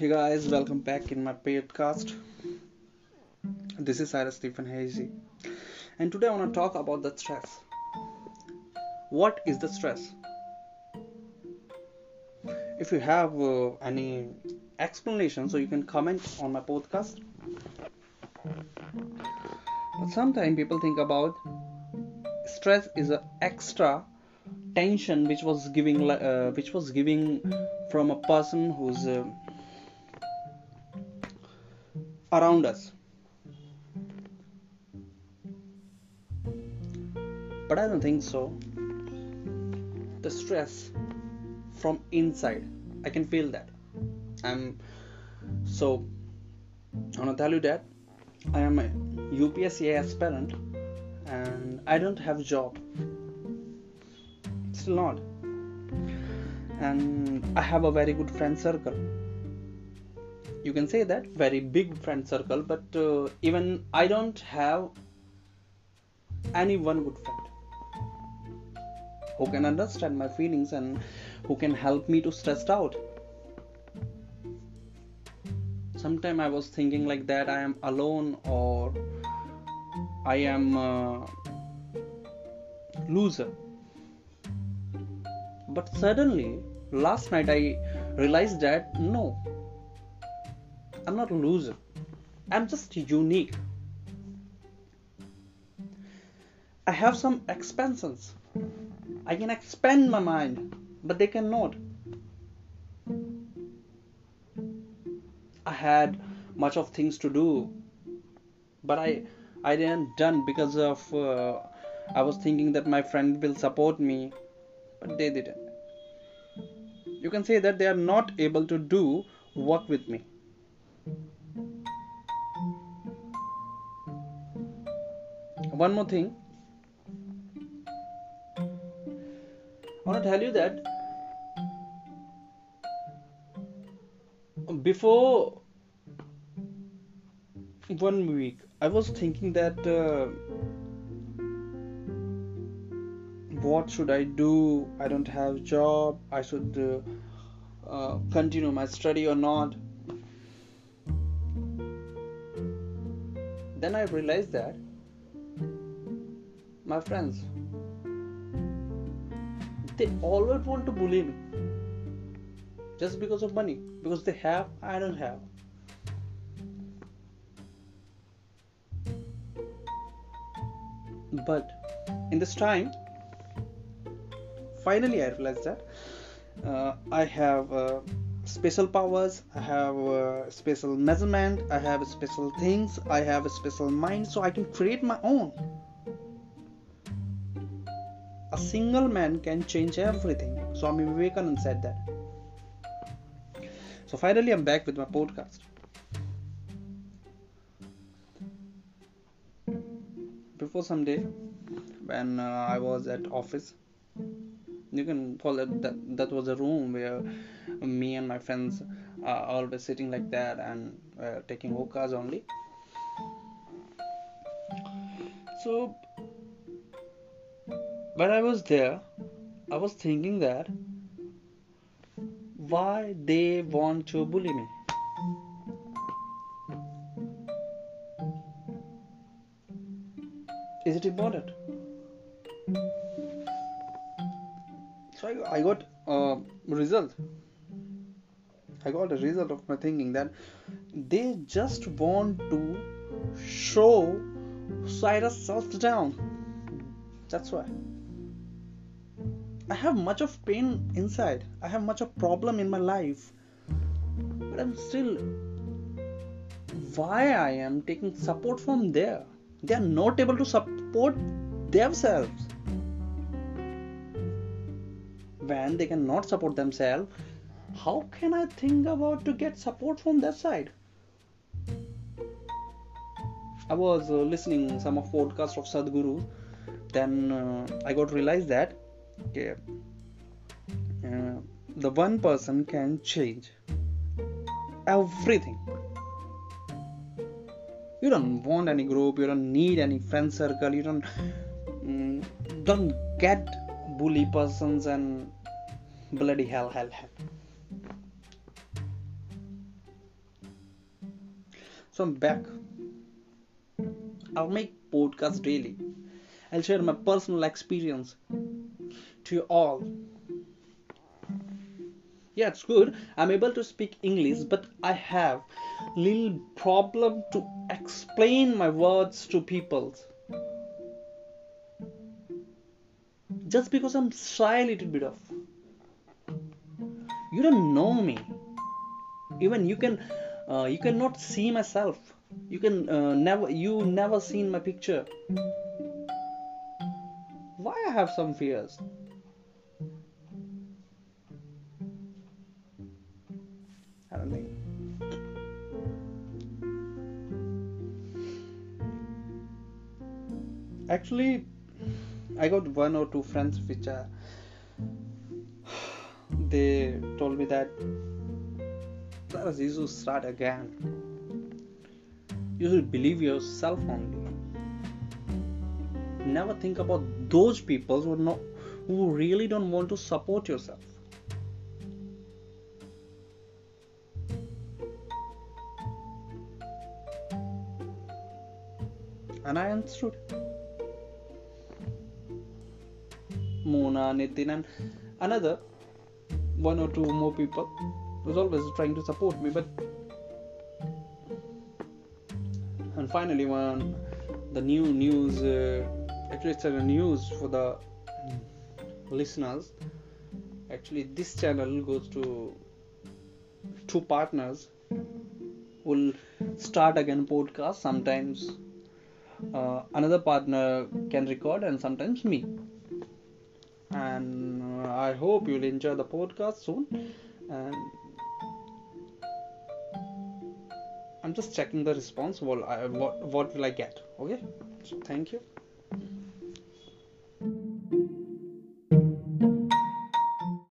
Hey guys, welcome back in my podcast. This is Cyrus Stephen Hazy, and today I want to talk about the stress. What is the stress? If you have uh, any explanation, so you can comment on my podcast. But sometimes people think about stress is an extra tension which was giving uh, which was giving from a person who's uh, around us. But i don't think so. The stress from inside i can feel that. I'm so i want to tell you that i am a upsc aspirant and i don't have a job. Still not. And i have a very good friend circle you can say that. Very big friend circle but uh, even i don't have any one good friend who can understand my feelings and who can help me to stressed out. Sometime i was thinking like that i am alone or i am loser. But suddenly last night i realized that no i'm not a loser. I'm just unique. I have some expansions i can expand my mind but they cannot. I had much of things to do but i i didn't done because of uh, i was thinking that my friend will support me but they didn't. You can say that they are not able to do work with me one more thing. I want to tell you that before one week i was thinking that uh, what should i do? I don't have job. I should uh, uh, continue my study or not. Then i realized that my friends they always want to bully me just because of money because they have i don't have. But in this time finally i realized that uh, i have uh, special powers i have uh, special measurement i have special things i have a special mind so i can create my own a single man can change everything. Swami vivekananda said that. So finally i'm back with my podcast. Before some day when uh, i was at office you can call it that that was a room where me and my friends are always sitting like that and uh, taking hookahs only. So when i was there i was thinking that why they want to bully me. Is it important? So I, I got a result. I got a result of my thinking that they just want to show cyrus self down that's why i have much of pain inside. I have much of problem in my life. But i'm still why i am taking support from there? They are not able to support themselves. When they cannot support themselves how can i think about to get support from their side? I was uh, listening some of podcast of sadhguru. Then uh, i got realized that okay, uh, the one person can change everything you don't want any group you don't need any friend circle you don't mm, don't get bully persons and bloody hell hell hell So I'm back. I'll make podcasts daily. I'll share my personal experience to all. Yeah, it's good. I'm able to speak English, but I have little problem to explain my words to people. Just because I'm shy a little bit of. You don't know me. Even you can, uh, you cannot see myself. You can uh, never, you never seen my picture. Why I have some fears? I don't think. Actually, I got one or two friends which are. They told me that you start again. You should believe yourself only. Never think about those people who not, who really don't want to support yourself. And I understood. Mona, Nitin, and another one or two more people was always trying to support me, but and finally, when the new news, uh, actually, it's a news for the listeners. Actually, this channel goes to two partners will start again podcast sometimes. Uh, another partner can record and sometimes me. And uh, i hope you'll enjoy the podcast soon. And i'm just checking the response well I, what what will i get. Okay? So thank you